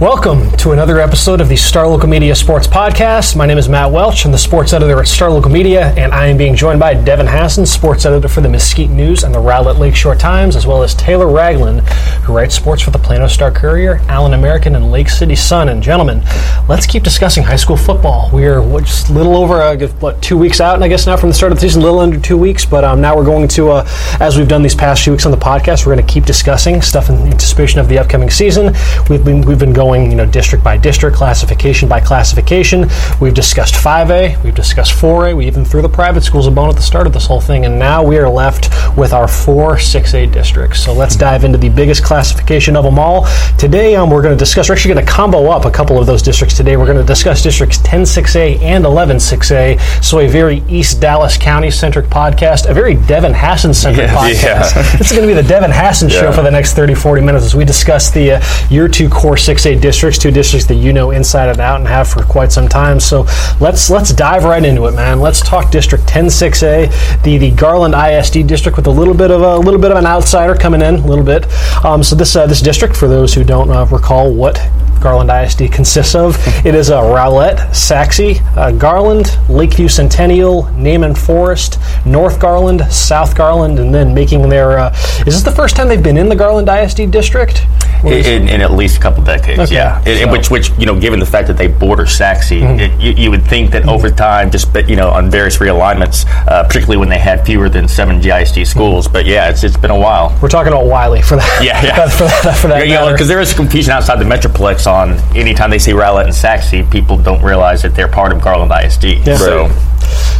Welcome to another episode of the Star Local Media Sports Podcast. My name is Matt Welch. I'm the sports editor at Star Local Media, and I am being joined by Devin Hassan, sports editor for the Mesquite News and the Rowlett Lakeshore Times, as well as Taylor Ragland, who writes sports for the Plano Star Courier, Allen American, and Lake City Sun. And gentlemen, let's keep discussing high school football. We are just a little over, uh, what, two weeks out, and I guess, now from the start of the season, a little under two weeks, but um, now we're going to, uh, as we've done these past few weeks on the podcast, we're going to keep discussing stuff in anticipation of the upcoming season. We've been, we've been going, you know, district by district, classification by classification. We've discussed 5A, we've discussed 4A, we even threw the private schools a bone at the start of this whole thing, and now we are left with our four 6A districts. So let's dive into the biggest classification of them all. Today, um, we're going to discuss, we're actually going to combo up a couple of those districts today. We're going to discuss districts 10 6A and 11 6A. So a very East Dallas County centric podcast, a very Devin Hassan centric Yeah, podcast. yeah. Is going to be the Devin Hassan show for the next 30, 40 minutes as we discuss the uh, year two core 6A districts, two districts that you know inside and out and have for quite some time. So let's let's dive right into it, man. Let's talk District 10 6A, the, the Garland ISD district with a little bit of a little bit of an outsider coming in, a little bit. Um, so this uh, this district, for those who don't uh, recall what Garland ISD consists of. It is a Rowlett, Sachse, uh, Garland, Lakeview Centennial, Naaman Forest, North Garland, South Garland, and then making their. Uh, is this the first time they've been in the Garland ISD district? In, in at least a couple decades. Okay, Yeah, In- in so- Mm-hmm. which which you know, given the fact that they border Sachse, it, you, you would think that over time, just you know, on various realignments, uh, particularly when they had fewer than seven GISD schools. But yeah, it's it's been a while. We're talking about Wylie for that. Yeah, yeah. for that, for that Yeah, because there is confusion outside the metroplex on anytime they say Rowlett and Sachse, people don't realize that they're part of Garland ISD. Yeah. So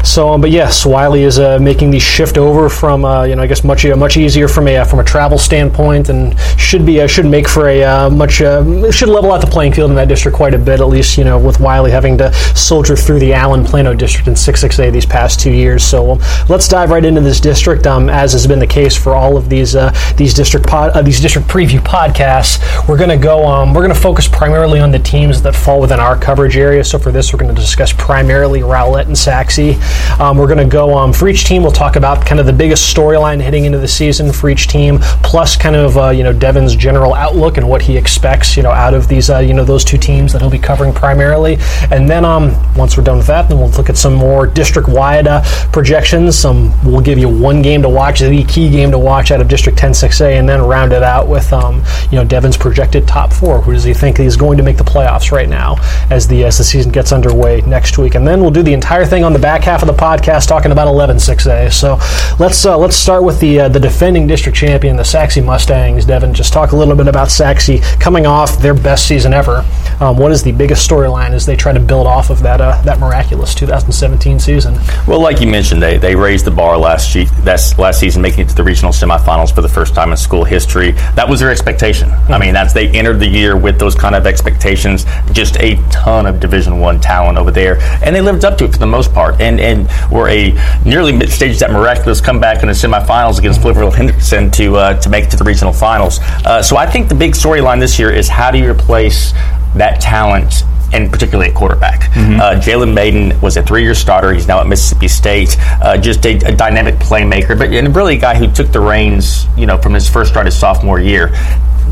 So, um, but yes, Wylie is uh, making the shift over from uh, you know I guess much uh, much easier from a uh, from a travel standpoint, and should be uh, should make for a much uh, should level out the playing field in that district quite a bit. At least you know with Wylie having to soldier through the Allen Plano district in 66A these past two years. So um, let's dive right into this district, um, as has been the case for all of these these district pod, these district preview podcasts. We're going to go um, we're going to focus primarily on the teams that fall within our coverage area. So for this, we're going to discuss primarily Rowlett and Sachse. Um, we're going to go um, for each team. We'll talk about kind of the biggest storyline heading into the season for each team, plus kind of uh, you know Devin's general outlook and what he expects you know out of these uh, you know those two teams that he'll be covering primarily. And then um, once we're done with that, then we'll look at some more district-wide uh, projections. Some we'll give you one game to watch, the key game to watch out of District 10 6A, and then round it out with um, you know Devin's projected top four. Who does he think is going to make the playoffs right now as the as the season gets underway next week? And then we'll do the entire thing on the back half of the podcast talking about 11 6A. So let's uh, let's start with the uh, the defending district champion, the Sachse Mustangs. Devin, just talk a little bit about Sachse coming off their best season ever. Um, what is the biggest storyline as they try to build off of that uh, that miraculous 2017 season? Well, like you mentioned, they, they raised the bar last ye- that's last season, making it to the regional semifinals for the first time in school history. That was their expectation. I mean, that's they entered the year with those kind of expectations. Just a ton of Division One talent over there, and they lived up to it for the most part. And and were a nearly mid stage that miraculous comeback in the semifinals against Pflugerville Henderson to uh, to make it to the regional finals. Uh, so I think the big storyline this year is how do you replace that talent and particularly at quarterback. Uh, Jalen Mayden was a three-year starter. He's now at Mississippi State. Uh, just a, a dynamic playmaker, but and really a guy who took the reins, you know, from his first start his sophomore year.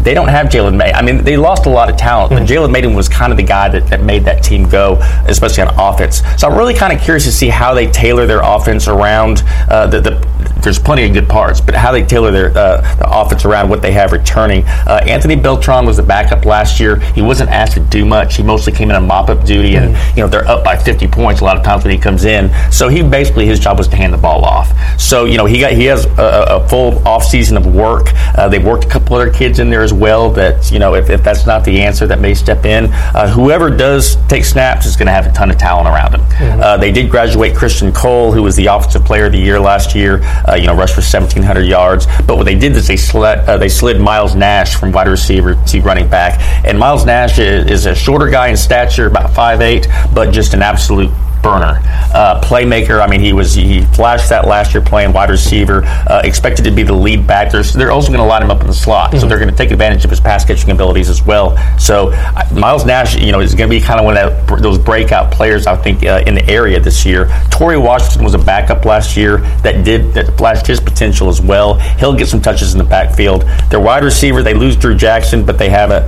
They don't have Jalen May. I mean, they lost a lot of talent, but Jalen Mayden was kind of the guy that, that made that team go, especially on offense. So I'm really kind of curious to see how they tailor their offense around uh, the, the. There's plenty of good parts, but how they tailor their uh, the offense around what they have returning. Uh, Anthony Beltran was the backup last year. He wasn't asked to do much. He mostly came in on mop-up duty, and you know they're up by 50 points a lot of times when he comes in. So he basically his job was to hand the ball off. So you know he got he has a, a full off season of work. Uh, they've worked a couple other kids in there as well. That you know if, if that's not the answer, that may step in. Uh, whoever does take snaps is going to have a ton of talent around him. Uh, they did graduate Christian Cole, who was the offensive player of the year last year. Uh, you know, rushed for 1,700 yards. But what they did is they slid uh, they slid Miles Nash from wide receiver to running back, and Miles Nash is, is a shorter guy in stature, about 5'8", but just an absolute burner, uh, playmaker. I mean, he was he flashed that last year playing wide receiver. Uh, expected to be the lead back. There's, they're also going to line him up in the slot, mm-hmm. so they're going to take advantage of his pass catching abilities as well. So uh, Miles Nash, you know, is going to be kind of one of that, those breakout players I think uh, in the area this year. Torrey Washington was a backup last year that did that flashed his potential as well. He'll get some touches in the backfield. Their wide receiver, they lose Drew Jackson, but they have a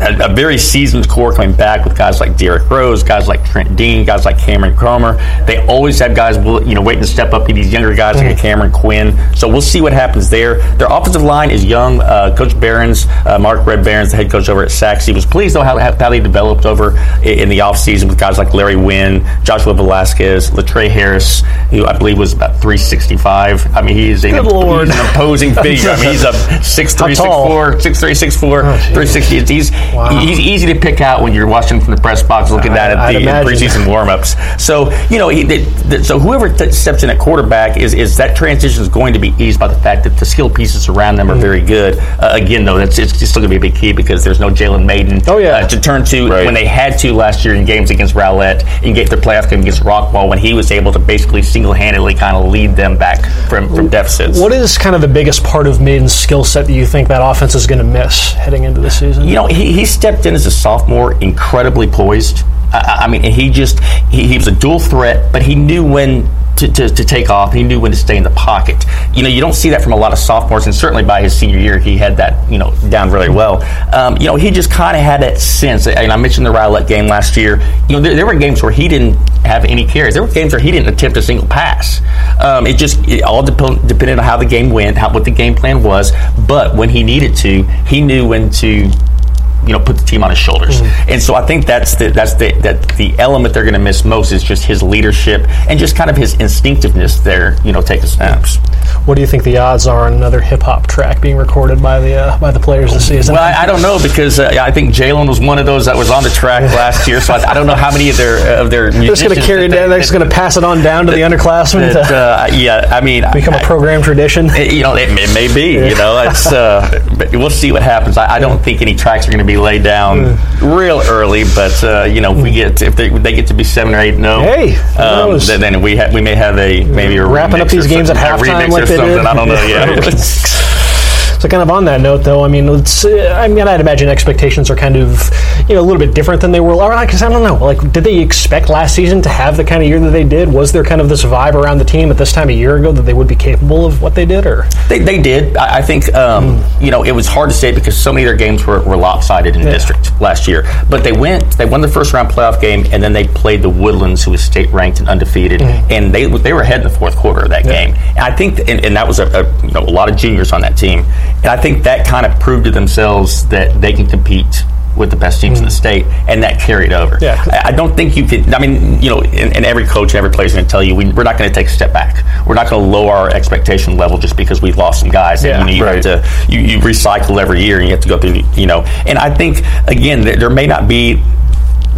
a, a, very seasoned core coming back with guys like Derrick Rose, guys like Trent Dean, guys like Cameron Cromer. They always have guys, you know, waiting to step up to these younger guys mm-hmm. like Cameron Quinn. So we'll see what happens there. Their offensive line is young. Uh, coach Behrens, uh, Mark Red Behrens, the head coach over at Sachse, he was pleased though how, how they developed over in the offseason with guys like Larry Wynn, Joshua Velasquez, Latrey Harris, who I believe was about 365. I mean, he's, a, he's an imposing figure. I mean, he's a 6'3", 6'4", 6'3", 6'4", oh, 360. He's Wow. He's easy to pick out when you're watching from the press box, looking down at the preseason warmups. So you know, he, so whoever t- steps in at quarterback is is that transition is going to be eased by the fact that the skill pieces around them are mm very good. Uh, again, though, that's it's still going to be a big key because there's no Jalen Mayden. Oh yeah. Uh, to turn to right. when they had to last year in games against Rowlett and get their playoff game against Rockwall when he was able to basically single handedly kind of lead them back from from deficits. What is kind of the biggest part of Mayden's skill set that you think that offense is going to miss heading into the season? You know, he, he stepped in as a sophomore incredibly poised. I, I mean, he just he, he was a dual threat, but he knew when to, to, to, take off. He knew when to stay in the pocket. You know, you don't see that from a lot of sophomores, and certainly by his senior year, he had that, you know, down really well. Um, you know, he just kind of had that sense. And I mentioned the Rowlett game last year. You know, there, there, were games where he didn't have any carries. There were games where he didn't attempt a single pass. Um, it just it all dep- depended on how the game went, how what the game plan was. But when he needed to, he knew when to you know put the team on his shoulders. Mm-hmm. And so I think that's the that's the that the element they're going to miss most is just his leadership and just kind of his instinctiveness there. You know, taking snaps. What do you think the odds are on another hip hop track being recorded by the uh, by the players this season? Well, I, I don't know because uh, I think Jalen was one of those that was on the track last year, so I, I, don't know how many of their of their they're just going to carry it down. They're just going to pass it on down to the underclassmen. That, uh, yeah, I mean, become I, a program tradition. It, you know, it, it may be. Yeah. You know, it's uh, we'll see what happens. I, I, don't think any tracks are going to be laid down real early, but uh, you know, if we get if they, they get to be seven or eight, no, hey, um, then, then, we ha- we may have a maybe a wrapping up these games at halftime like they did. I don't know. Yeah. So, kind of on that note, though, I mean, it's, I mean, I'd imagine expectations are kind of, you know, a little bit different than they were. Because I don't know, like, did they expect last season to have the kind of year that they did? Was there kind of this vibe around the team at this time a year ago that they would be capable of what they did, or they, they did? I, I think, um, mm. you know, it was hard to say because so many of their games were, were lopsided in yeah. district last year. But they went, they won the first round playoff game, and then they played the Woodlands, who was state ranked and undefeated, mm. and they they were ahead in the fourth quarter of that yeah. game. And I think, and, and that was a, a, you know, a lot of juniors on that team, and I think that kind of proved to themselves that they can compete with the best teams mm. in the mm. state, and that carried over. Yeah. I, I don't think you could. I mean, you know, and, and every coach and every player is going to tell you we, are not going to take a step back. We're not going to lower our expectation level just because we've lost some guys. Yeah, and you, right. have to you, you, recycle every year, and you have to go through. You know, and I think again there, there may not be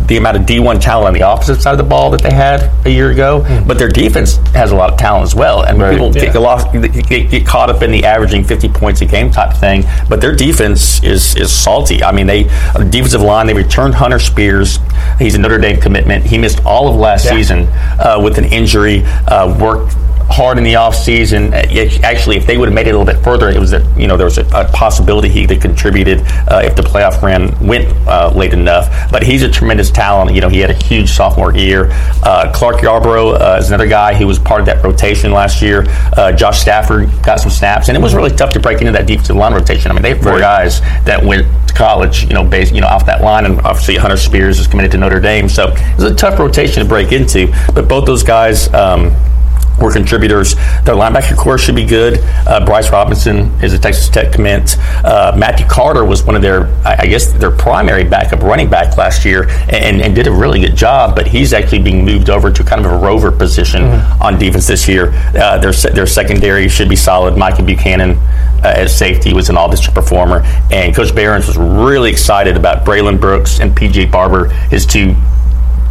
the amount of D1 talent on the opposite side of the ball that they had a year ago, mm-hmm. but their defense has a lot of talent as well. And right. people yeah. get, lost, get, get, caught up in the averaging 50 points a game type thing, but their defense is is salty. I mean, they defensive line they returned Hunter Spears. He's a Notre Dame commitment. He missed all of last yeah. season uh, with an injury. Uh, worked hard in the offseason. Uh, actually, if they would have made it a little bit further, it was that you know there was a, a possibility he could have contributed uh, if the playoff run went uh, late enough. But he's a tremendous talent. You know, he had a huge sophomore year. Uh, Clark Yarborough uh, is another guy who was part of that rotation last year. Uh, Josh Stafford got some snaps, and it was really tough to break into that defensive line rotation. I mean, they have four right. guys that went to college, you know, based you know off that line, and obviously Hunter Spears is committed to Notre Dame, so it was a tough rotation to break into. But both those guys. Um, were contributors. Their linebacker core should be good. Uh, Bryce Robinson is a Texas Tech commit. Uh, Matthew Carter was one of their, I guess, their primary backup running back last year and, and did a really good job, but he's actually being moved over to kind of a rover position mm-hmm. on defense this year. Uh, their, their secondary should be solid. Micah Buchanan uh, at safety was an all district performer, and Coach Behrens was really excited about Braylon Brooks and PJ Barber, his two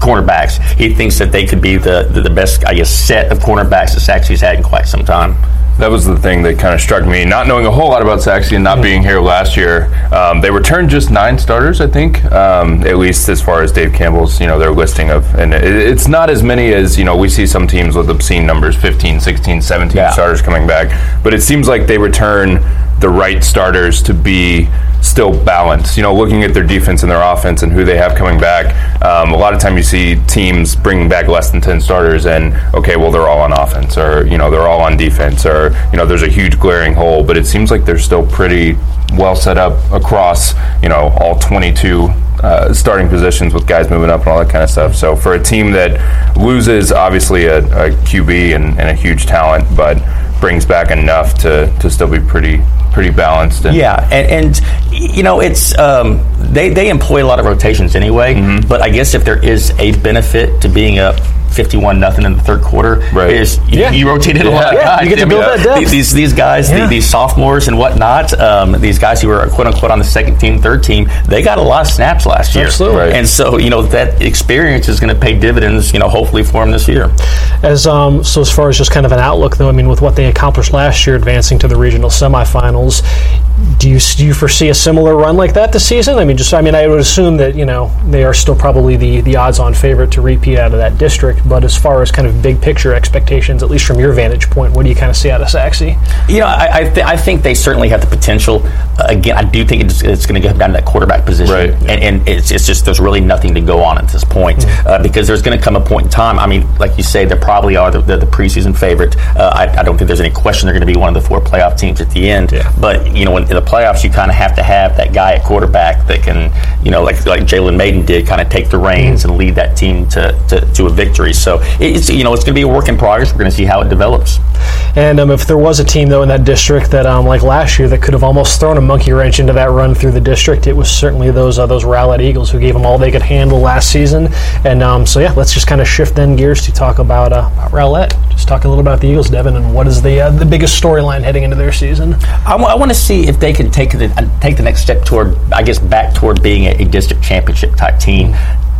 cornerbacks. He thinks that they could be the, the, the best, I guess, set of cornerbacks that Sachse's had in quite some time. that was the thing that kind of struck me. Not knowing a whole lot about Sachse and not mm-hmm. being here last year, um, they returned just nine starters, I think, um, at least as far as Dave Campbell's, you know, their listing of, and it, it's not as many as you know we see some teams with obscene numbers, 15, 16, 17 yeah. starters coming back, but it seems like they return the right starters to be still balanced. You know, looking at their defense and their offense and who they have coming back, um, a lot of time you see teams bringing back less than 10 starters and, okay, well, they're all on offense or, you know, they're all on defense or, you know, there's a huge glaring hole, but it seems like they're still pretty well set up across, you know, all 22 uh, starting positions with guys moving up and all that kind of stuff. So for a team that loses obviously a, a QB and, and, a huge talent, but brings back enough to, to still be pretty pretty balanced. And yeah, and, and you know it's um, they they employ a lot of rotations anyway. Mm-hmm. But I guess if there is a benefit to being up 51 nothing in the third quarter right. is you, yeah. you rotated yeah. a lot of guys. You get to build that depth. These, these guys, yeah. these sophomores and whatnot, um, these guys who were quote unquote on the second team, third team, they got a lot of snaps last year. Absolutely. Right. And so, you know, that experience is going to pay dividends, you know, hopefully for them this year. As um, So, as far as just kind of an outlook, though, I mean, with what they accomplished last year, advancing to the regional semifinals, do you do you foresee a similar run like that this season? I mean, just I mean, I would assume that you know they are still probably the the odds-on favorite to repeat out of that district. But as far as kind of big picture expectations, at least from your vantage point, what do you kind of see out of Sachse? You know, I I, th- I think they certainly have the potential. Uh, again, I do think it's, it's going to get down to that quarterback position, right. and, and it's, it's just there's really nothing to go on at this point mm-hmm. uh, because there's going to come a point in time. I mean, like you say, they probably are the, the, the preseason favorite. Uh, I, I, don't think there's any question they're going to be one of the four playoff teams at the end. Yeah. But you know, in, in the playoffs, you kind of have to have that guy at quarterback that can, you know, like like Jalen Mayden did, kind of take the reins and lead that team to, to, to, a victory. So it's you know it's going to be a work in progress. We're going to see how it develops. And um, if there was a team though in that district that um, like last year that could have almost thrown a monkey wrench into that run through the district, it was certainly those uh, those Rowlett Eagles who gave them all they could handle last season. And um, so yeah, let's just kind of shift then gears to talk about, uh, about Rowlett. Just talk a little about the Eagles, Devin, and what is the uh, the biggest storyline heading into their season. I, w- I want to see if they can take the take the next step toward, I guess, back toward being a, a district championship type team.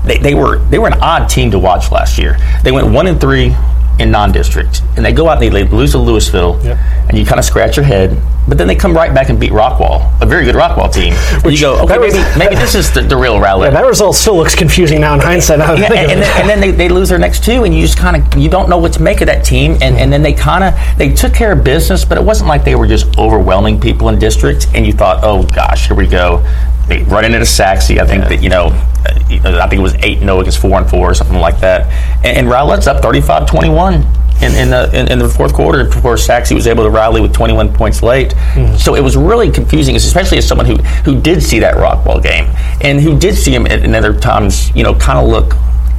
They, they, were they were an odd team to watch last year. They went one and three in non-district, and they go out and they lose to Lewisville, yep. and you kind of scratch your head. But then they come right back and beat Rockwall, a very good Rockwall team. Which, you go, okay, maybe, maybe, this is the, the real Rowlett. Yeah, that result still looks confusing now in hindsight. yeah, and, and, then, and, then, they, they lose their next two, and you just kind of you don't know what to make of that team. And, and then they kind of they took care of business, but it wasn't like they were just overwhelming people in district, and you thought, oh gosh, here we go. They run into Sachse. I think yeah. that you know, I think it was eight no against four and four or something like that. And, and Rowlett's up 35-21 in, in, the, in, in, the fourth quarter. before Sachse was able to rally with 21 points late. Mm-hmm. So it was really confusing, especially as someone who, who did see that Rockwall game and who did see him at, at other times, you know, kind of look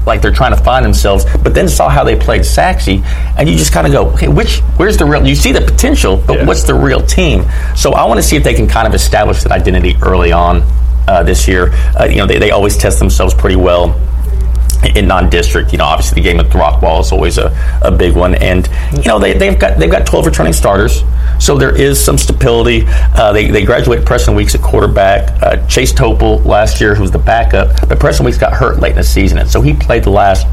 like they're trying to find themselves, but then saw how they played Sachse, and you just kind of go, okay, which where's the real? You see the potential, but yeah. what's the real team? So I want to see if they can kind of establish that identity early on uh, this year. Uh, you know, they, they always test themselves pretty well in non-district. You know, obviously the game at Rockwall is always a, a big one, and you know they, they've got they've got 12 returning starters, so there is some stability. Uh, they they graduated Preston Weeks at quarterback. Uh, Chase Topel last year, who was the backup, but Preston Weeks got hurt late in the season, and so he played the last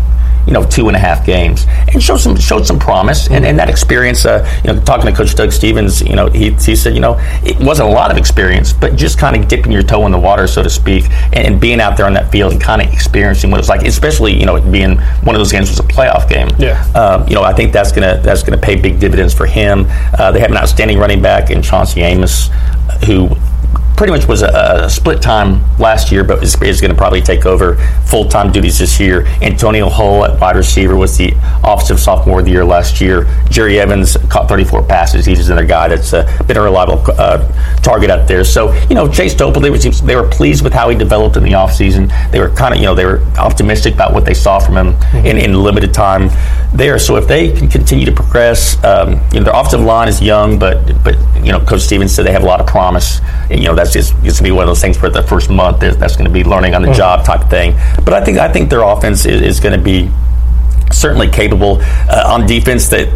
you know two and a half games and showed some showed some promise. And, and that experience uh, you know talking to coach Doug Stevens you know he, he said you know it wasn't a lot of experience but just kind of dipping your toe in the water so to speak and, and being out there on that field and kind of experiencing what it was like especially you know being one of those games was a playoff game. Yeah. Um, you know I think that's gonna that's gonna pay big dividends for him. Uh, they have an outstanding running back in Chauncey Amos who pretty much was a, a split time last year, but is, is going to probably take over full time duties this year. Antonio Hull at wide receiver was the offensive sophomore of the year last year. Jerry Evans caught 34 passes. He's another guy that's uh, been a reliable uh, target up there. So, you know, Chase Topel, they were, they were pleased with how he developed in the offseason. They were kind of, you know, they were optimistic about what they saw from him mm-hmm. in, in limited time there. So if they can continue to progress, um, you know, their offensive line is young, but, but you know, Coach Stevens said they have a lot of promise. And, you know, that's that's just it's gonna be one of those things for the first month. That's going to be learning on the mm. job type of thing. But I think I think their offense is, is going to be certainly capable uh, on defense that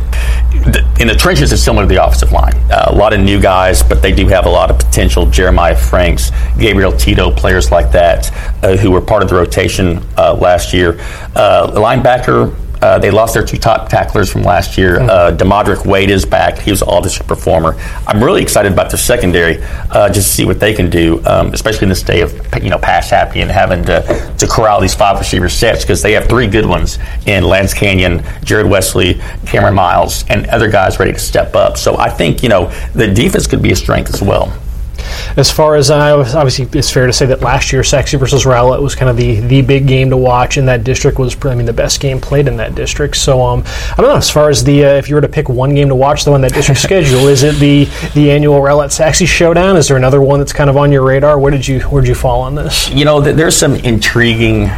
in the trenches is similar to the offensive line. Uh, a lot of new guys, but they do have a lot of potential. Jeremiah Franks, Gabriel Tito, players like that uh, who were part of the rotation uh, last year. Uh, linebacker Uh, they lost their two top tacklers from last year. Hmm. Uh, Demadric Wade is back. He was an all-district performer. I'm really excited about their secondary, uh, just to see what they can do, um, especially in this day of you know pass happy and having to, to corral these five receiver sets because they have three good ones in Lance Canyon, Jared Wesley, Cameron Miles, and other guys ready to step up. So I think you know the defense could be a strength as well. As far as I was, obviously, it's fair to say that last year, Sachse versus Rowlett was kind of the, the big game to watch in that district. Was I mean the best game played in that district. So um, I don't know. As far as the uh, if you were to pick one game to watch the one that district schedule, is it the the annual Rowlett Sachse showdown? Is there another one that's kind of on your radar? Where did you where did you fall on this? You know, th- there's some intriguing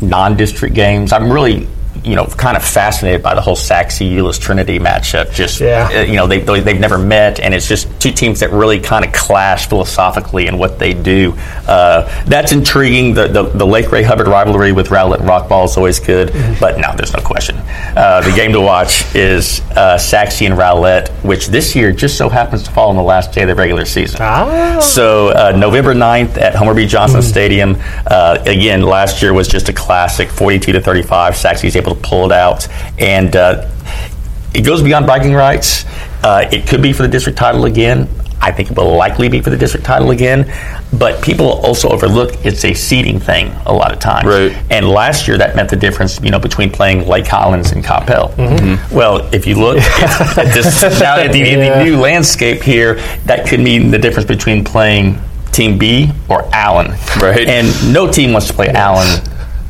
non-district games. I'm really, you know, kind of fascinated by the whole Sachse Euless Trinity matchup. Just, Yeah. uh, you know, they, they, they've never met, and it's just two teams that really kind of clash philosophically in what they do. Uh, that's intriguing. The, the, the Lake Ray Hubbard rivalry with Rowlett and Rockwall is always good, but no, there's no question. Uh, the game to watch is uh, Sachse and Rowlett, which this year just so happens to fall on the last day of the regular season. Ah. So uh, November 9th at Homer B. Johnson Stadium. Uh, again, last year was just a classic, 42 to 35. Sachse's able to pull it out, and uh, it goes beyond bragging rights. Uh, it could be for the district title again. I think it will likely be for the district title again, but people also overlook it's a seeding thing a lot of times. Right. And last year that meant the difference, you know, between playing Lake Collins and Coppell. Well, if you look at, at this now at the, Yeah. the new landscape here, that could mean the difference between playing Team B or Allen. Right. And no team wants to play Allen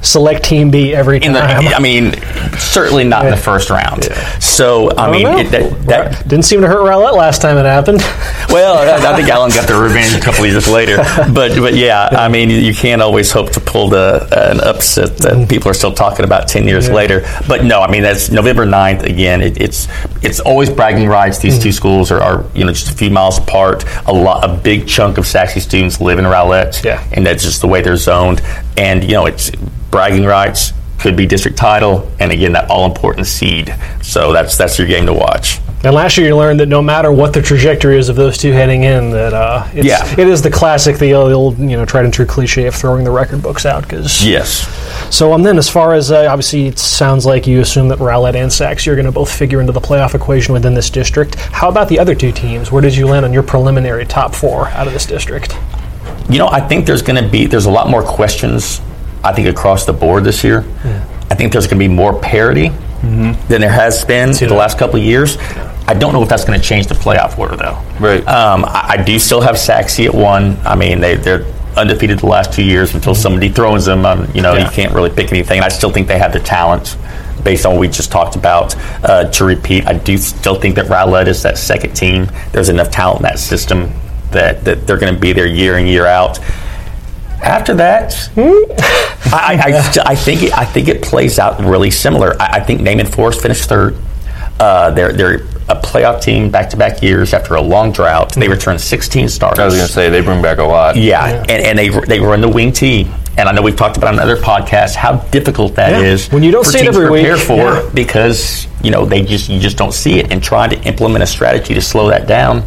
Select Team B every time. the. I mean, certainly not in the first round. So I, mean, it, that, that Didn't seem to hurt Rowlett last time it happened. well, I, I think Allen got the revenge a couple of years later. But but yeah, I mean, you, can't always hope to pull the an upset that mm-hmm. people are still talking about ten years Yeah. later. But no, I mean that's November 9th. Again, it, it's it's always bragging rights. These mm-hmm. two schools are, are you know just a few miles apart. A lot, a big chunk of Sachse students live in Rowlett, Yeah. and that's just the way they're zoned. And you know, it's bragging rights. Could be district title, and again that all important seed. So that's that's your game to watch. And last year you learned that no matter what the trajectory is of those two heading in, that uh, it's, Yeah. it is the classic, the old, you know, tried and true cliche of throwing the record books out. Because Yes. so um, then, as far as uh, obviously, it sounds like you assume that Rowlett and Sax you're going to both figure into the playoff equation within this district. How about the other two teams? Where did you land on your preliminary top four out of this district? You know, I think there's going to be there's a lot more questions. I think across the board this year. I think there's going to be more parity than there has been the last couple of years. I don't know if that's going to change the playoff order though. Right. Um, I, I do still have Sachse at one. I mean, they they're undefeated the last two years until somebody throws them. Um, you know, Yeah. you can't really pick anything. I still think they have the talent. Based on what we just talked about, uh, to repeat, I do still think that Rowlett is that second team. There's enough talent in that system that, that they're going to be there year in year out. After that, I, I, I, I think it, I think it plays out really similar. I, I think Naaman Forest finished third. Uh, they're they're a playoff team back to back years after a long drought. They returned 16 starters. I was going to say they bring back a lot. Yeah, And, and they they run the wing T. And I know we've talked about on other podcasts how difficult that Yeah. is When you don't for see it teams every to week, for yeah. because you know they just you just don't see it and trying to implement a strategy to slow that down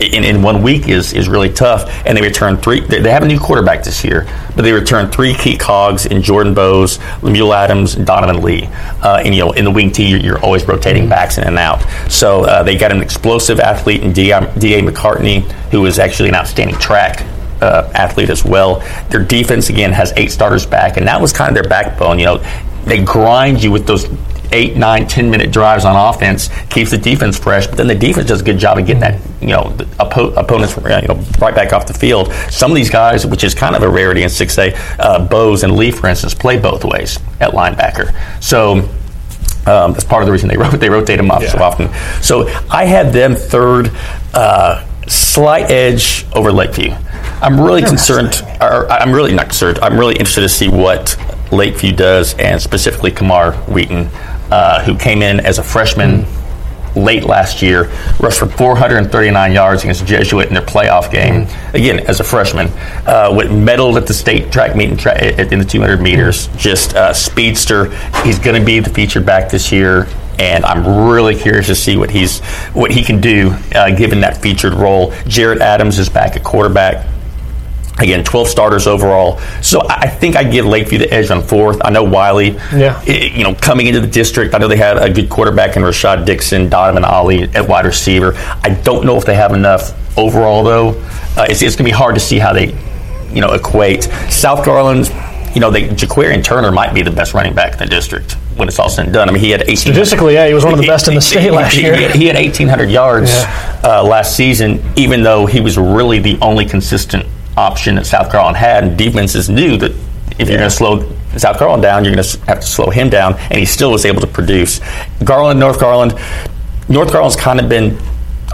in, in one week is is really tough. And they return three. They, they have a new quarterback this year, but they return three key cogs in Jordan Bowes, Lemuel Adams, and Donovan Lee. Uh, and you know in the wing T you're, you're always rotating backs in and out. So uh, they got an explosive athlete in D.A. McCartney who is actually an outstanding track uh, athlete as well. Their defense again has eight starters back, and that was kind of their backbone. You know, they grind you with those eight, nine, ten minute drives on offense, keeps the defense fresh. But then the defense does a good job of getting that you know the oppo- opponents you know right back off the field. Some of these guys, which is kind of a rarity in six A, uh, Bose and Lee, for instance, play both ways at linebacker. So. Um, that's part of the reason they wrote they rotate them off so often. So I had them third, uh, slight edge over Lakeview. I'm really concerned. Or I'm really not concerned. I'm really interested to see what Lakeview does, and specifically Camar Wheaton, uh, who came in as a freshman late last year, rushed for 439 yards against Jesuit in their playoff game. Again, as a freshman, uh, went medaled at the state track meet in, tra- in the 200 meters. Just speedster. He's going to be the featured back this year. And I'm really curious to see what he's what he can do uh, given that featured role. Jared Adams is back at quarterback. Again, 12 starters overall. So I think I give Lakeview the edge on fourth. I know Wylie, Yeah. you know, coming into the district, I know they have a good quarterback in Rashad Dixon, Donovan Ollie at wide receiver. I don't know if they have enough overall, though. Uh, it's, it's going to be hard to see how they, you know, equate. South Garland, you know, they, Jaquarian Turner might be the best running back in the district when it's all said and done. I mean, he had 18. Statistically, yeah, he was one of the best in the state last year. He, he had 1,800 yards Yeah. uh, last season, even though he was really the only consistent option that South Garland had. And defenses knew that if you're going to slow South Garland down, you're going to have to slow him down, and he still was able to produce. Garland, North Garland, North Garland's kind of been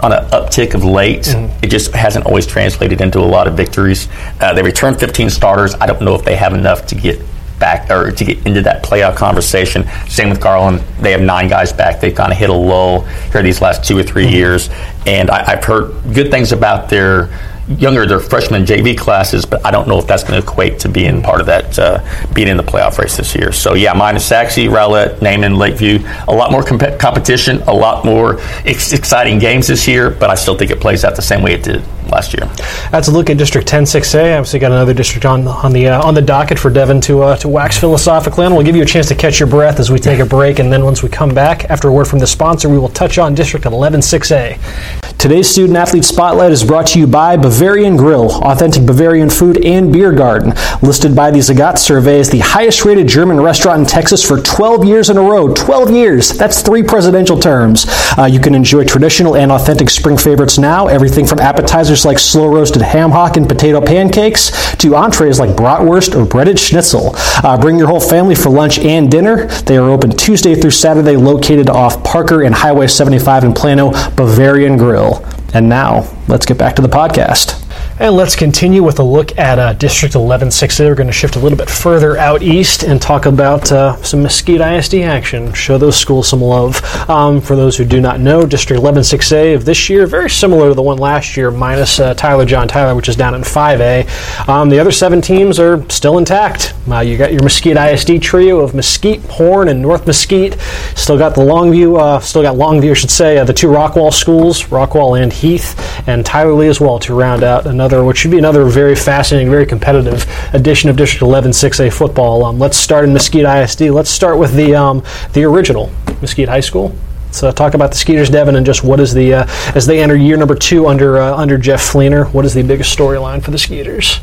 on an uptick of late. Mm-hmm. It just hasn't always translated into a lot of victories. Uh, they returned 15 starters. I don't know if they have enough to get back or to get into that playoff conversation. Same with Garland. They have nine guys back. They've kind of hit a lull here these last two or 3 Mm-hmm. years. And I, I've heard good things about their younger, their freshman JV classes, but I don't know if that's going to equate to being part of that, uh, being in the playoff race this year. So yeah, mine is Sachse, Rowlett, Naaman, Lakeview. A lot more comp- competition, a lot more ex- exciting games this year, but I still think it plays out the same way it did last year. That's a look at District 10-6A. Obviously, got another district on on the uh, on the docket for Devin to uh, to wax philosophically on. We'll give you a chance to catch your breath as we take a break, and then once we come back, after a word from the sponsor, we will touch on District 11-6A. Today's Student Athlete Spotlight is brought to you by Bavarian Grill, authentic Bavarian food and beer garden. Listed by the Zagat survey as the highest rated German restaurant in Texas for 12 years in a row. 12 years! That's three presidential terms. Uh, you can enjoy traditional and authentic spring favorites now, everything from appetizers like slow roasted ham hock and potato pancakes to entrees like bratwurst or breaded schnitzel. Uh, bring your whole family for lunch and dinner. They are open Tuesday through Saturday, located off Parker and Highway 75 in Plano, Bavarian Grill. And now, let's get back to the podcast. And let's continue with a look at uh, District 11-6A. We're going to shift a little bit further out east and talk about uh, some Mesquite ISD action. Show those schools some love. Um, for those who do not know, District 11-6A of this year, very similar to the one last year, minus uh, Tyler John Tyler, which is down in 5A. Um, the other seven teams are still intact. Uh, you got your Mesquite ISD trio of Mesquite, Horn, and North Mesquite. Still got the Longview, uh, still got Longview, I should say, uh, the two Rockwall schools, Rockwall and Heath, and Tyler Lee as well to round out another, which should be another very fascinating, very competitive edition of District 11 6A football. Um, let's start in Mesquite ISD. Let's start with the um, the original Mesquite High School. So talk about the Skeeters, Devin, and just what is the uh, as they enter year number two under uh, under Jeff Fleener. What is the biggest storyline for the Skeeters?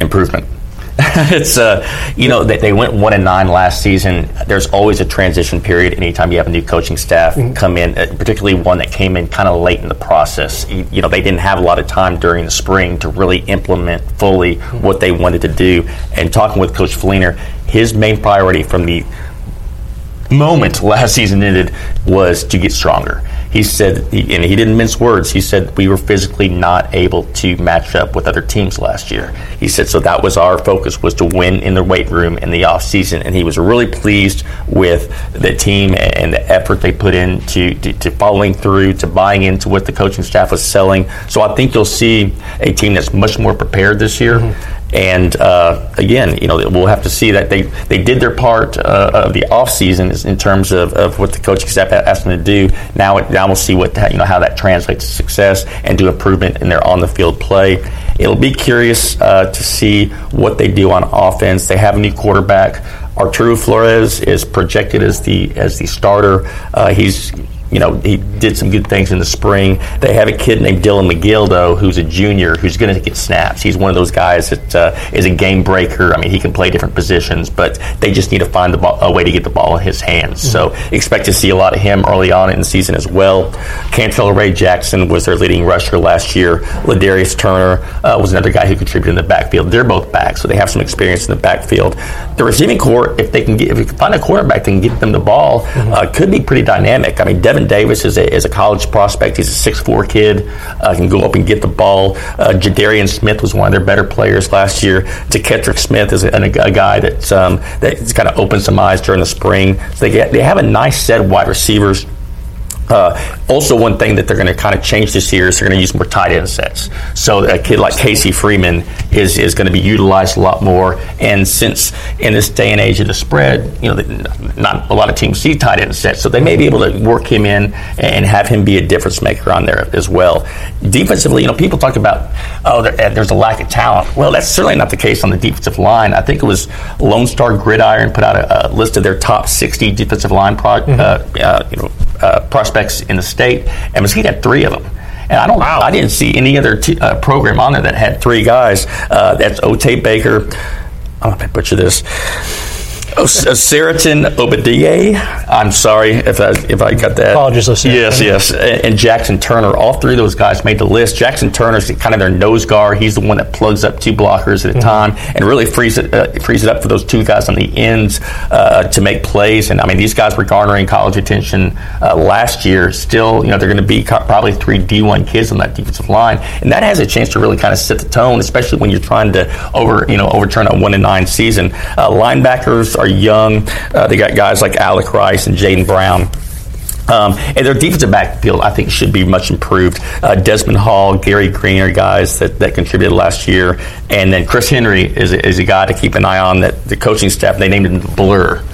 improvement. it's uh, you know they, they went one and nine last season. There's always a transition period anytime you have a new coaching staff come in, uh, particularly one that came in kind of late in the process. You, you know they didn't have a lot of time during the spring to really implement fully what they wanted to do. And talking with Coach Fleener, his main priority from the moment last season ended was to get stronger. He said, he, and he didn't mince words. He said we were physically not able to match up with other teams last year. He said so that was our focus was to win in the weight room in the off season, and he was really pleased with the team and the effort they put in to, to following through, to buying into what the coaching staff was selling. So I think you'll see a team that's much more prepared this year. Mm-hmm. And uh, again, you know, we'll have to see that they, they did their part uh, of the off season in terms of, of what the coaching staff asked them to do. Now, it, now we'll see what you know how that translates to success and to improvement in their on the field play. It'll be curious uh, to see what they do on offense. They have a new quarterback. Arturo Flores is projected as the as the starter. Uh, he's you know, he did some good things in the spring. They have a kid named Dylan McGill, though, who's a junior, who's going to get snaps. He's one of those guys that uh, is a game breaker. I mean, he can play different positions, but they just need to find ball, a way to get the ball in his hands. So expect to see a lot of him early on in the season as well. Cantrell Ray Jackson was their leading rusher last year. Ladarius Turner uh, was another guy who contributed in the backfield. They're both back, so they have some experience in the backfield. The receiving core, if they can get, if you can find a quarterback that can get them the ball, uh, could be pretty dynamic. I mean, Devin Davis is a, is a college prospect. He's a 6'4 kid, uh, can go up and get the ball. Uh, Jadarian Smith was one of their better players last year. DeKetrick Smith is a, a, a guy that's, um, that's kind of opened some eyes during the spring. So they, get, they have a nice set of wide receivers. Uh, also, one thing that they're going to kind of change this year is they're going to use more tight end sets. So a kid like Casey Freeman is, is going to be utilized a lot more. And since in this day and age of the spread, you know, not a lot of teams see tight end sets, so they may be able to work him in and have him be a difference maker on there as well. Defensively, you know, people talk about oh, there, there's a lack of talent. Well, that's certainly not the case on the defensive line. I think it was Lone Star Gridiron put out a, a list of their top 60 defensive line pro, mm-hmm. uh, uh, you know, uh, prospects in the state, and Mesquite had three of them. And I don't, wow. I didn't see any other t- uh, program on there that had three guys. Uh, that's Otay Baker. I'm gonna butcher this. Oh, uh, Saraton Obadiah. I'm sorry if I, if I got that. Apologies, Yes, yes. And Jackson Turner. All three of those guys made the list. Jackson Turner's kind of their nose guard. He's the one that plugs up two blockers at a mm-hmm. time and really frees it uh, frees it up for those two guys on the ends uh, to make plays. And I mean, these guys were garnering college attention uh, last year. Still, you know, they're going to be co- probably three D1 kids on that defensive line, and that has a chance to really kind of set the tone, especially when you're trying to over you know overturn a one and nine season. Uh, linebackers are young. Uh, they got guys like Alec Rice and Jaden Brown. Um, and their defensive backfield, I think, should be much improved. Uh, Desmond Hall, Gary Green are guys that, that contributed last year. And then Chris Henry is, is a guy to keep an eye on that the coaching staff, they named him Blur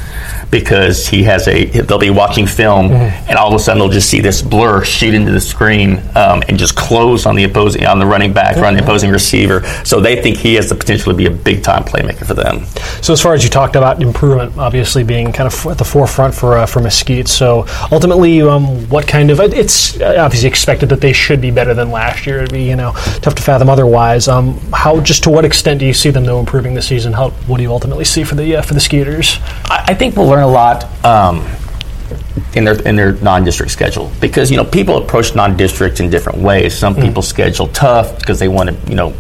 because he has a they'll be watching film mm-hmm. and all of a sudden they'll just see this blur shoot into the screen um, and just close on the opposing on the running back mm-hmm. on the opposing receiver. So they think he has the potential to be a big time playmaker for them. So as far as you talked about improvement obviously being kind of at the forefront for uh, for Mesquite so ultimately um, what kind of it's obviously expected that they should be better than last year. It'd be you know tough to fathom otherwise. Um, how just to what extent do you see them though improving this season? How what do you ultimately see for the uh, for the Skeeters? I, I think we'll learn learn a lot um, in their in their non-district schedule because you know people approach non-districts in different ways. Some mm. people schedule tough because they want to you know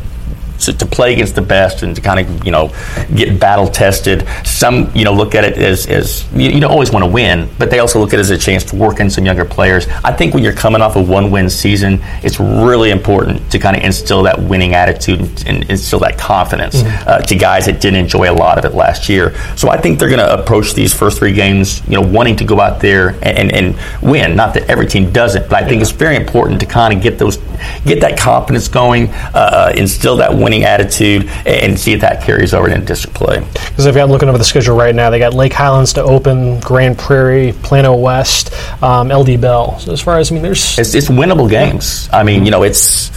to, to, play against the best and to kind of you know get battle tested. Some you know look at it as, as you, you don't always want to win, but they also look at it as a chance to work in some younger players. I think when you're coming off a one win season, it's really important to kind of instill that winning attitude and, instill that confidence mm-hmm. uh, to guys that didn't enjoy a lot of it last year. So I think they're going to approach these first three games, you know, wanting to go out there and, and, and win. Not that every team does it, but I think yeah. it's very important to kind of get those get that confidence going, uh, instill that winning winning attitude and see if that carries over into district play. Because if I'm looking over the schedule right now, they got Lake Highlands to open, Grand Prairie, Plano West, um, LD Bell. So as far as I mean, there's it's, it's winnable games. I mean, you know, it's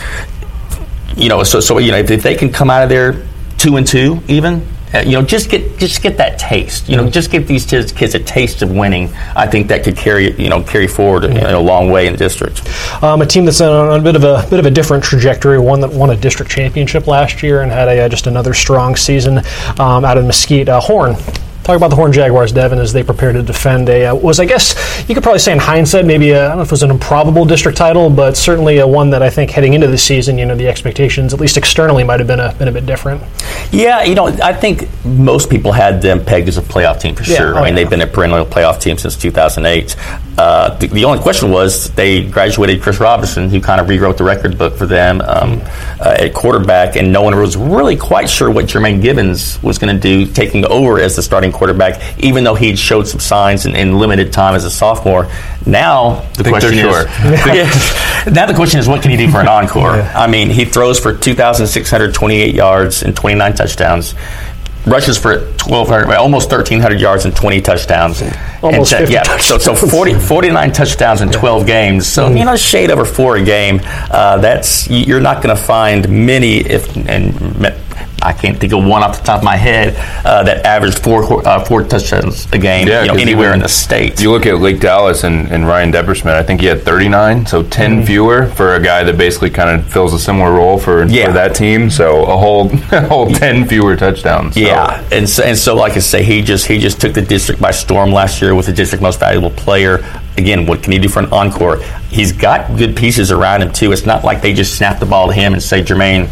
you know, so so you know, if, if they can come out of there two and two, even uh, you know, just get just get that taste. You know, just give these kids a taste of winning. I think that could carry you know carry forward mm-hmm. a long way in the district. Um, a team that's on a bit of a bit of a different trajectory. One that won a district championship last year and had a, uh, just another strong season um, out of Mesquite. Uh, Horn Talk about the Horn Jaguars, Devin, as they prepare to defend a uh, was I guess you could probably say in hindsight maybe I don't know if it was an improbable district title, but certainly a one that I think heading into the season, you know, the expectations at least externally might have been a been a bit different. Yeah, you know, I think most people had them pegged as a playoff team for yeah, sure. Oh, I mean, yeah. they've been a perennial playoff team since 2008. Uh, the, the, only question was they graduated Chris Robinson, who kind of rewrote the record book for them um, uh, at quarterback, and no one was really quite sure what Jermaine Gibbons was going to do taking over as the starting quarterback, even though he'd showed some signs in, in limited time as a sophomore. Now the question is, sure. now the question is, what can he do for an encore? Yeah. I mean, he throws for 2,628 yards and 29 touchdowns rushes for 1,200, almost 1,300 yards and 20 touchdowns. Almost and, 50 yeah, touchdowns. So, so 40, 49 touchdowns in 12 games. So, mm-hmm. you know, shade over four a game. Uh, that's, you're not going to find many, if, and I can't think of one off the top of my head uh, that averaged four uh, four touchdowns a game yeah, you know, anywhere you, in the state. You look at Lake Dallas and, and Ryan Deppersmith. I think he had 39, so 10 mm fewer for a guy that basically kind of fills a similar role for, yeah. for that team. So a whole a whole 10 fewer touchdowns. So. Yeah, and so, and so like I say, he just he just took the district by storm last year with the district most valuable player again, what can he do for an encore? He's got good pieces around him too. It's not like they just snap the ball to him and say, Jermaine,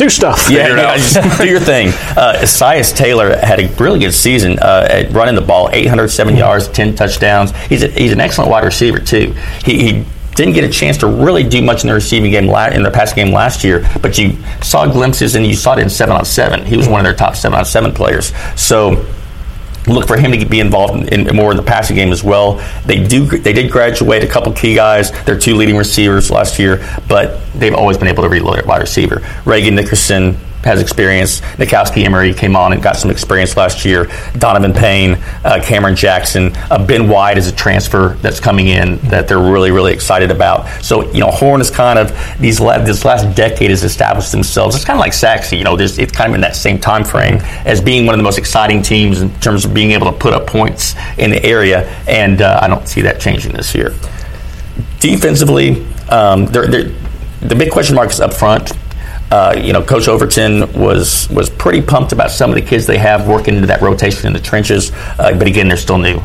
do stuff. Yeah, yeah just do your thing. Uh, Esias Taylor had a really good season uh, at running the ball, 807 mm-hmm. yards, 10 touchdowns. He's a, he's an excellent wide receiver too. He, he didn't get a chance to really do much in the receiving game in the passing game last year, but you saw glimpses and you saw it in seven on seven. He was one of their top seven on seven players. So look for him to be involved in, in, more in the passing game as well. They do they did graduate a couple key guys. Their two leading receivers last year, but they've always been able to reload at wide receiver. Reagan Nickerson has experience. Nikowski Emery came on and got some experience last year. Donovan Payne, uh, Cameron Jackson, uh, Ben White is a transfer that's coming in that they're really, really excited about. So, you know, Horn is kind of, these la- this last decade has established themselves. It's kind of like Sachse, you know, it's kind of in that same time frame as being one of the most exciting teams in terms of being able to put up points in the area. And uh, I don't see that changing this year. Defensively, um, they're, they're, the big question mark is up front. Uh, you know, Coach Overton was was pretty pumped about some of the kids they have working into that rotation in the trenches. Uh, but again, they're still new.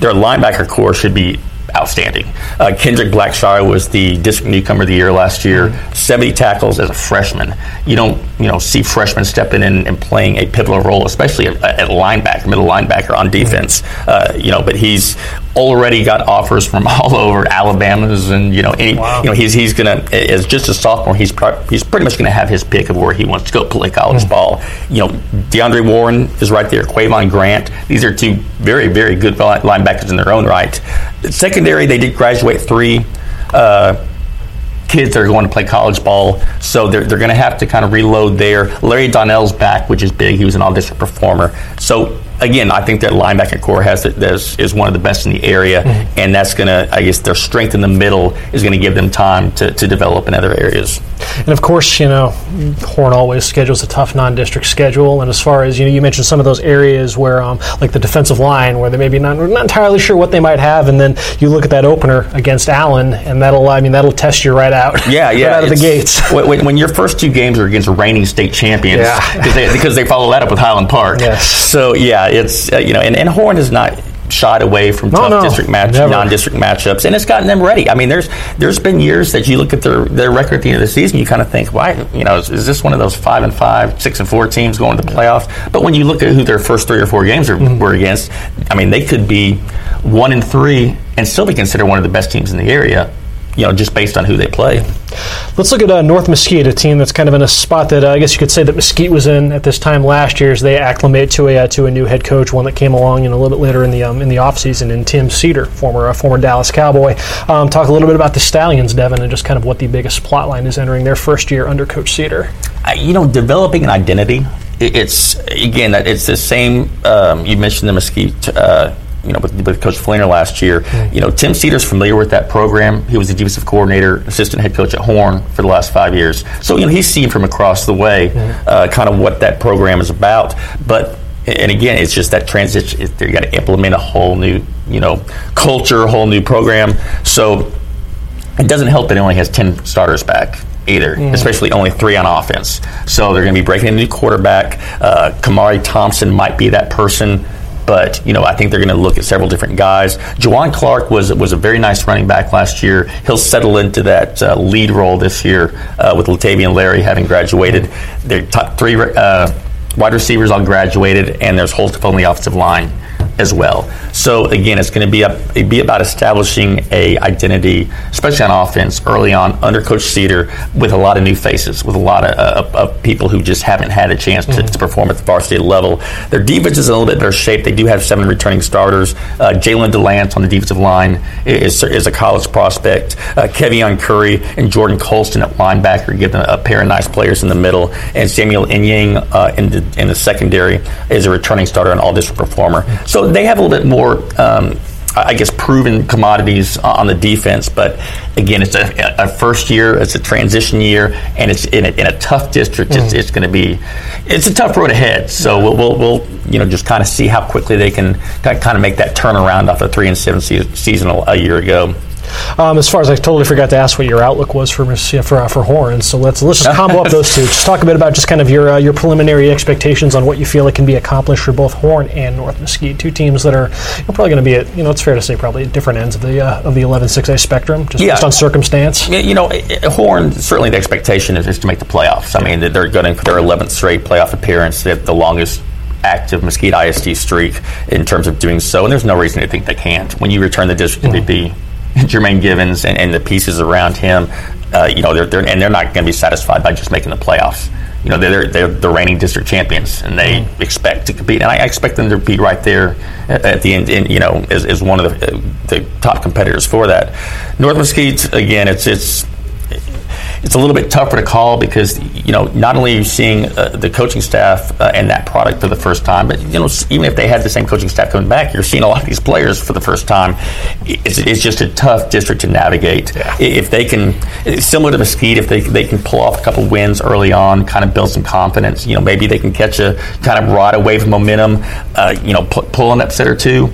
Their linebacker core should be outstanding. Uh, Kendrick Blackshire was the district newcomer of the year last year. 70 tackles as a freshman. You don't, you know, see freshmen stepping in and playing a pivotal role, especially at, at linebacker, middle linebacker on defense. Uh, you know, but he's already got offers from all over Alabama's, and you know, any, wow. you know, he's he's gonna as just a sophomore, he's pro- he's pretty much gonna have his pick of where he wants to go play college mm-hmm. ball. You know, DeAndre Warren is right there. Quavon Grant. These are two very very good linebackers in their own right. Secondary, they did graduate three. Uh, kids that are going to play college ball. So they're, they're going to have to kind of reload there. Larry Donnell's back, which is big. He was an all district performer. So again, I think that linebacker corps has is, is one of the best in the area, mm-hmm. and that's going to, I guess, their strength in the middle is going to give them time to, to develop in other areas. And of course, you know, Horn always schedules a tough non-district schedule. And as far as you know, you mentioned some of those areas where, um, like the defensive line, where they maybe not not entirely sure what they might have, and then you look at that opener against Allen, and that'll, I mean, that'll test you right out. Yeah, yeah, right out of the gates. when, when, your first two games are against reigning state champions, yeah. they, because they follow that up with Highland Park. Yes. So yeah, it's uh, you know, and, and Horn is not shied away from tough no, district match, non-district matchups, and it's gotten them ready. I mean, there's there's been years that you look at their their record at the end of the season, you kind of think, why, you know, is, is, this one of those five and five, six and four teams going to the playoffs? But when you look at who their first three or four games are, mm-hmm. were against, I mean, they could be one and three and still be considered one of the best teams in the area you know, just based on who they play. Let's look at uh, North Mesquite, a team that's kind of in a spot that uh, I guess you could say that Mesquite was in at this time last year as they acclimate to a uh, to a new head coach, one that came along you know, a little bit later in the um, in the offseason, in Tim Seder, former uh, former Dallas Cowboy. Um, talk a little bit about the Stallions, Devin, and just kind of what the biggest plot line is entering their first year under Coach Seder. you know, developing an identity. It's again that it's the same. Um, you mentioned the Mesquite uh, you know, with, with Coach Fleener last year. Mm-hmm. You know, Tim Seder's familiar with that program. He was the defensive coordinator, assistant head coach at Horn for the last five years. So, you know, he's seen from across the way mm-hmm. uh, kind of what that program is about. But and again, it's just that transition. You got to implement a whole new, you know, culture, a whole new program. So it doesn't help that it only has ten starters back either, mm. especially only three on offense. So they're going to be breaking a new quarterback. Uh, Kamari Thompson might be that person but you know, I think they're going to look at several different guys. Juwan Clark was was a very nice running back last year. He'll settle into that uh, lead role this year uh, with Latavian Larry having graduated. Their top three uh, wide receivers all graduated, and there's Holt on the offensive line as well. So again, it's going to be a, be about establishing a identity, especially on offense, early on under Coach Seder, with a lot of new faces, with a lot of, uh, of people who just haven't had a chance to, mm-hmm. to, perform at the varsity level. Their defense is in a little bit better shape. They do have seven returning starters. Uh, Jalen Delance on the defensive line is, is a college prospect. Uh, Kevion Curry and Jordan Colston at linebacker give them a pair of nice players in the middle, and Samuel Inying uh, in, the, in the secondary is a returning starter and all district performer. So they have a little bit more. Um, I guess proven commodities on the defense, but again, it's a, a first year, it's a transition year, and it's in a, in a tough district. Mm. It's, it's going to be, it's a tough road ahead. So we'll, we'll, we'll, you know just kind of see how quickly they can kind of make that turnaround off the three and seven season a year ago. Um, as far as I totally forgot to ask what your outlook was for for uh, for Horn, so let's let's just combo up those two. Just talk a bit about just kind of your uh, your preliminary expectations on what you feel it can be accomplished for both Horn and North Mesquite, two teams that are probably going to be at you know it's fair to say probably at different ends of the uh, of the 11-6A spectrum, just yeah. based on circumstance. Yeah, you know, Horn certainly the expectation is, is to make the playoffs. I mean, they're going for their 11th straight playoff appearance. They have the longest active Mesquite ISD streak in terms of doing so, and there's no reason to think they can't. When you return the district mm-hmm. MVP Jermaine Givens and, and the pieces around him, uh, you know, they're, they're, and they're not going to be satisfied by just making the playoffs. you know they're they're the reigning district champions and they mm. expect to compete and I expect them to be right there at, at the end and, you know as, as one of the, the top competitors for that North Mesquite again it's it's it's a little bit tougher to call because you know not only are you seeing uh, the coaching staff uh, and that product for the first time, but you know even if they had the same coaching staff coming back, you're seeing a lot of these players for the first time. It's, it's just a tough district to navigate. Yeah. If they can, similar to Mesquite, if they they can pull off a couple wins early on, kind of build some confidence. You know maybe they can catch a kind of ride a wave of momentum. Uh, you know pu- pull an upset or two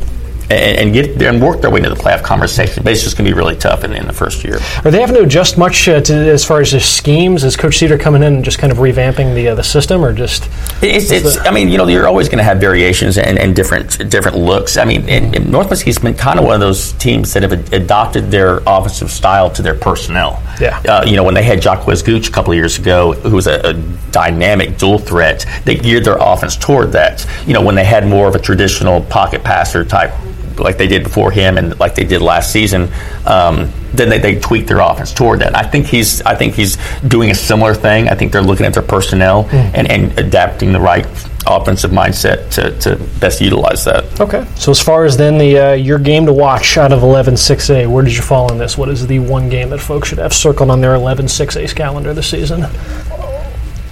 and, and get and work their way into the playoff conversation. But it's just going to be really tough in, in, the first year. Are they having to adjust much uh, to, as far as the schemes? Is Coach Seder coming in and just kind of revamping the uh, the system, or just? It's, it's I mean, you know, you're always going to have variations and, and, different different looks. I mean, and, and North Mesquite's been kind of one of those teams that have adopted their offensive style to their personnel. Yeah. Uh, you know, when they had Jacques Gooch a couple of years ago, who was a, a dynamic dual threat, they geared their offense toward that. You know, when they had more of a traditional pocket passer type like they did before him and like they did last season, um, then they, they tweak their offense toward that. I think he's I think he's doing a similar thing. I think they're looking at their personnel mm. and, and adapting the right offensive mindset to, to best utilize that. Okay. So as far as then the uh, your game to watch out of 11-6A, where did you fall in this? What is the one game that folks should have circled on their 11-6A calendar this season?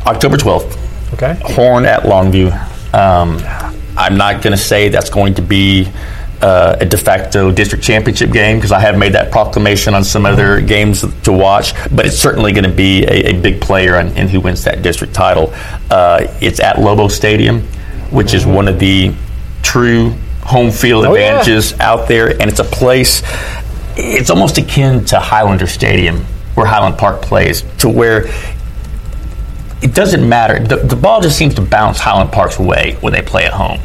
October 12th. Okay. Horn at Longview. Um, I'm not going to say that's going to be uh, a de facto district championship game because I have made that proclamation on some other games to watch. But it's certainly going to be a, a, big player in, in, who wins that district title. Uh, it's at Lobo Stadium, which is one of the true home field oh, advantages yeah. out there, and it's a place. It's almost akin to Highlander Stadium, where Highland Park plays, to where it doesn't matter. The, the ball just seems to bounce Highland Park's way when they play at home.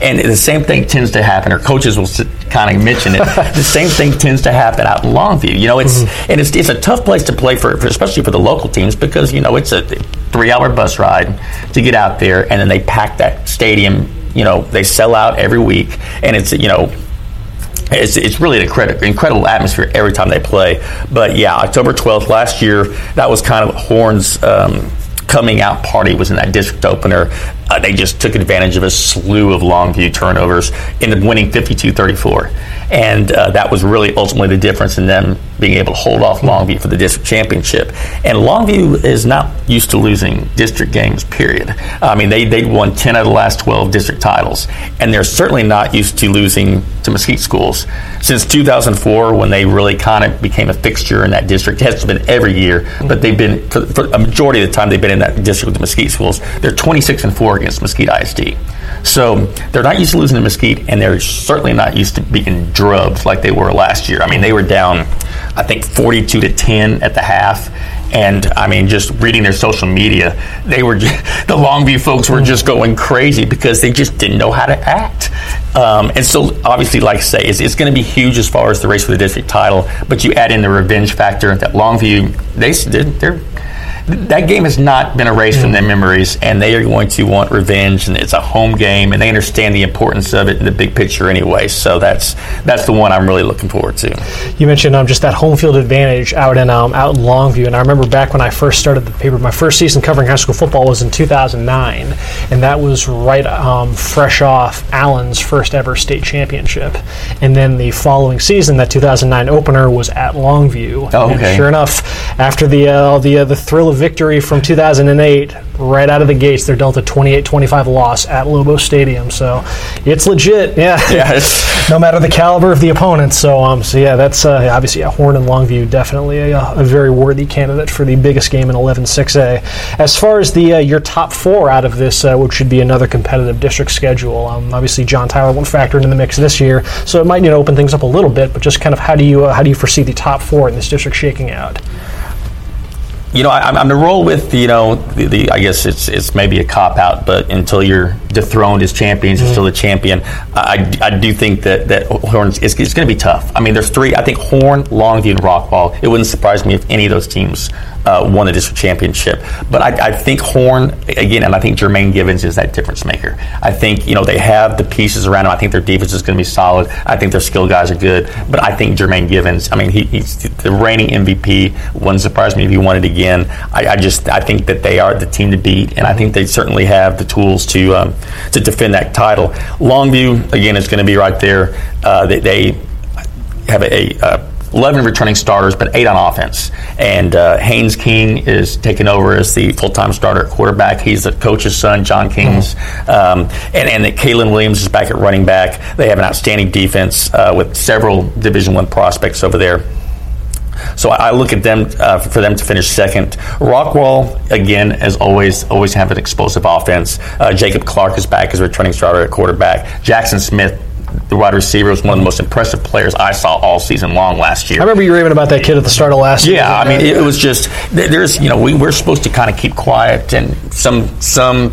And the same thing tends to happen, or coaches will kind of mention it. the same thing tends to happen out in Longview. You know, it's mm-hmm. and it's, it's a tough place to play for, for, especially for the local teams, because you know it's a three-hour bus ride to get out there, and then they pack that stadium. You know, they sell out every week, and it's you know it's, it's really an incredible, incredible atmosphere every time they play. But yeah, October 12th last year, that was kind of Horn's um, coming out party was in that district opener. Uh, they just took advantage of a slew of Longview turnovers, ended winning 52-34, and uh, that was really ultimately the difference in them being able to hold off Longview for the district championship. And Longview is not used to losing district games. Period. I mean, they they won 10 out of the last 12 district titles, and they're certainly not used to losing to Mesquite schools since 2004 when they really kind of became a fixture in that district. It has been every year, but they've been for, for a majority of the time they've been in that district with the Mesquite schools. They're 26 and four against Mesquite ISD. So they're not used to losing to Mesquite, and they're certainly not used to being drubbed like they were last year. I mean, they were down, I think, 42 to 10 at the half. And I mean, just reading their social media, they were just, the Longview folks were just going crazy because they just didn't know how to act. Um, and so, obviously, like I say, it's, it's going to be huge as far as the race for the district title. But you add in the revenge factor that Longview, they they're that game has not been erased from their memories, and they are going to want revenge. And it's a home game, and they understand the importance of it in the big picture anyway. So that's that's the one I'm really looking forward to. You mentioned um, just that home field advantage out in um, out in Longview, and I remember back when I first started the paper, my first season covering high school football was in 2009, and that was right um, fresh off Allen's first ever state championship. And then the following season, that 2009 opener was at Longview. Oh, okay. And sure enough, after the uh, the uh, the thrill of victory from 2008, right out of the gates, they're dealt a 28-25 loss at Lobo Stadium. So it's legit, yeah. yeah no matter the caliber of the opponent. So, um, so yeah, that's uh, obviously yeah, Horn and Longview definitely a, a, very worthy candidate for the biggest game in 11-6A. As far as the uh, your top four out of this, uh, which should be another competitive district schedule, um, obviously John Tyler won't factor into the mix this year, so it might you know open things up a little bit. But just kind of how do you uh, how do you foresee the top four in this district shaking out? You know, I, am going to roll with you know the, the, I guess it's it's maybe a cop out, but until you're dethroned as champions, mm-hmm. you're still the champion. I, I do think that that Horns it's, it's going to be tough. I mean, there's three. I think Horn, Longview, and Rockwall. It wouldn't surprise me if any of those teams uh, won the district championship. But I, I, think Horn again, and I think Jermaine Givens is that difference maker. I think you know they have the pieces around them. I think their defense is going to be solid. I think their skill guys are good. But I think Jermaine Givens. I mean, he, he's the reigning MVP. Wouldn't surprise me if he wanted to again, I, I, just I think that they are the team to beat, and I think they certainly have the tools to um, to defend that title. Longview again is going to be right there. Uh, they, they, have a, a uh, 11 returning starters, but eight on offense. And uh, Haynes King is taking over as the full time starter at quarterback. He's the coach's son, John King's. Mm-hmm. Um, and and Kalen Williams is back at running back. They have an outstanding defense uh, with several Division One prospects over there. So I look at them uh, for them to finish second. Rockwall, again, as always, always have an explosive offense. Uh, Jacob Clark is back as a returning starter at quarterback. Jackson Smith the wide receiver was one of the most impressive players I saw all season long last year. I remember you raving about that kid at the start of last year. Yeah, I mean, it, it was just there's you know we, we're supposed to kind of keep quiet and some some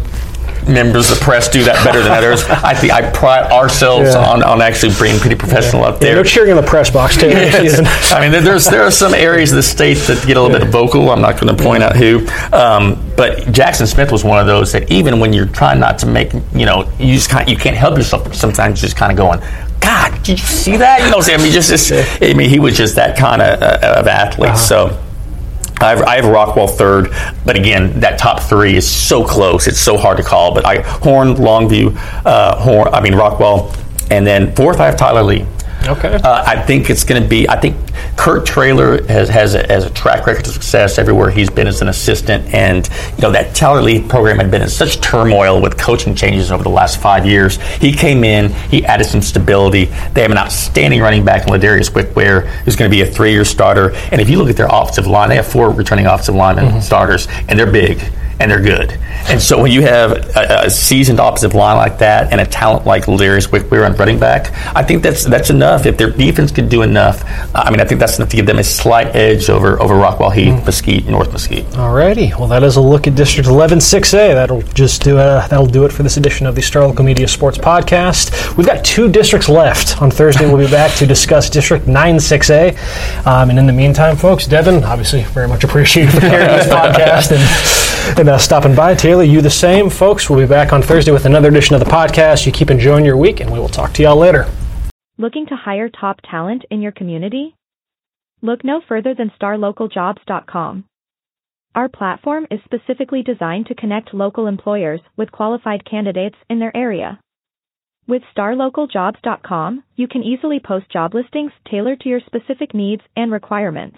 members of the press do that better than others. I think I pride ourselves yeah. on, on actually being pretty professional yeah. up there. Yeah, no cheering in the press box, too. yes. I mean, there's there are some areas of the state that get a little bit vocal. I'm not going to point out who, um, but Jackson Smith was one of those that even when you're trying not to make, you know, you just kind you can't help yourself. Sometimes just kind of going, God, did you see that? You know, I mean, just, just I mean, he was just that kind of, uh, of athlete. Uh-huh. So. I have, I have Rockwall third, but again, that top three is so close; it's so hard to call. But I Horn, Longview, uh, Horn, I mean Rockwall, and then fourth I have Tyler Lee. Okay. Uh, I think it's going to be. I think Kurt Traylor has has a, has a, track record of success everywhere he's been as an assistant, and you know that Tyler Lee program had been in such turmoil with coaching changes over the last five years. He came in, he added some stability. They have an outstanding running back in Ladarius Wickware, who's going to be a three year starter. And if you look at their offensive line, they have four returning offensive linemen mm-hmm. starters, and they're big and they're good. And so when you have a, a seasoned offensive line like that and a talent like Ladarius Wickware on running back, I think that's that's enough. If their defense could do enough, I mean, I think that's enough to give them a slight edge over over Rockwall Heath, mm. Mesquite, North Mesquite. Alrighty, well, that is a look at District 11 6A. That'll just do uh, that'll do it for this edition of the Star Local Media Sports Podcast. We've got two districts left. On Thursday, we'll be back to discuss District 9 6A. Um, and in the meantime, folks, Devin, obviously, very much appreciated for carrying this podcast and. And uh, stopping by. Taylor, you the same. Folks, we'll be back on Thursday with another edition of the podcast. You keep enjoying your week, and we will talk to y'all later. Looking to hire top talent in your community? Look no further than starlocaljobs.com. Our platform is specifically designed to connect local employers with qualified candidates in their area. With starlocaljobs.com, you can easily post job listings tailored to your specific needs and requirements.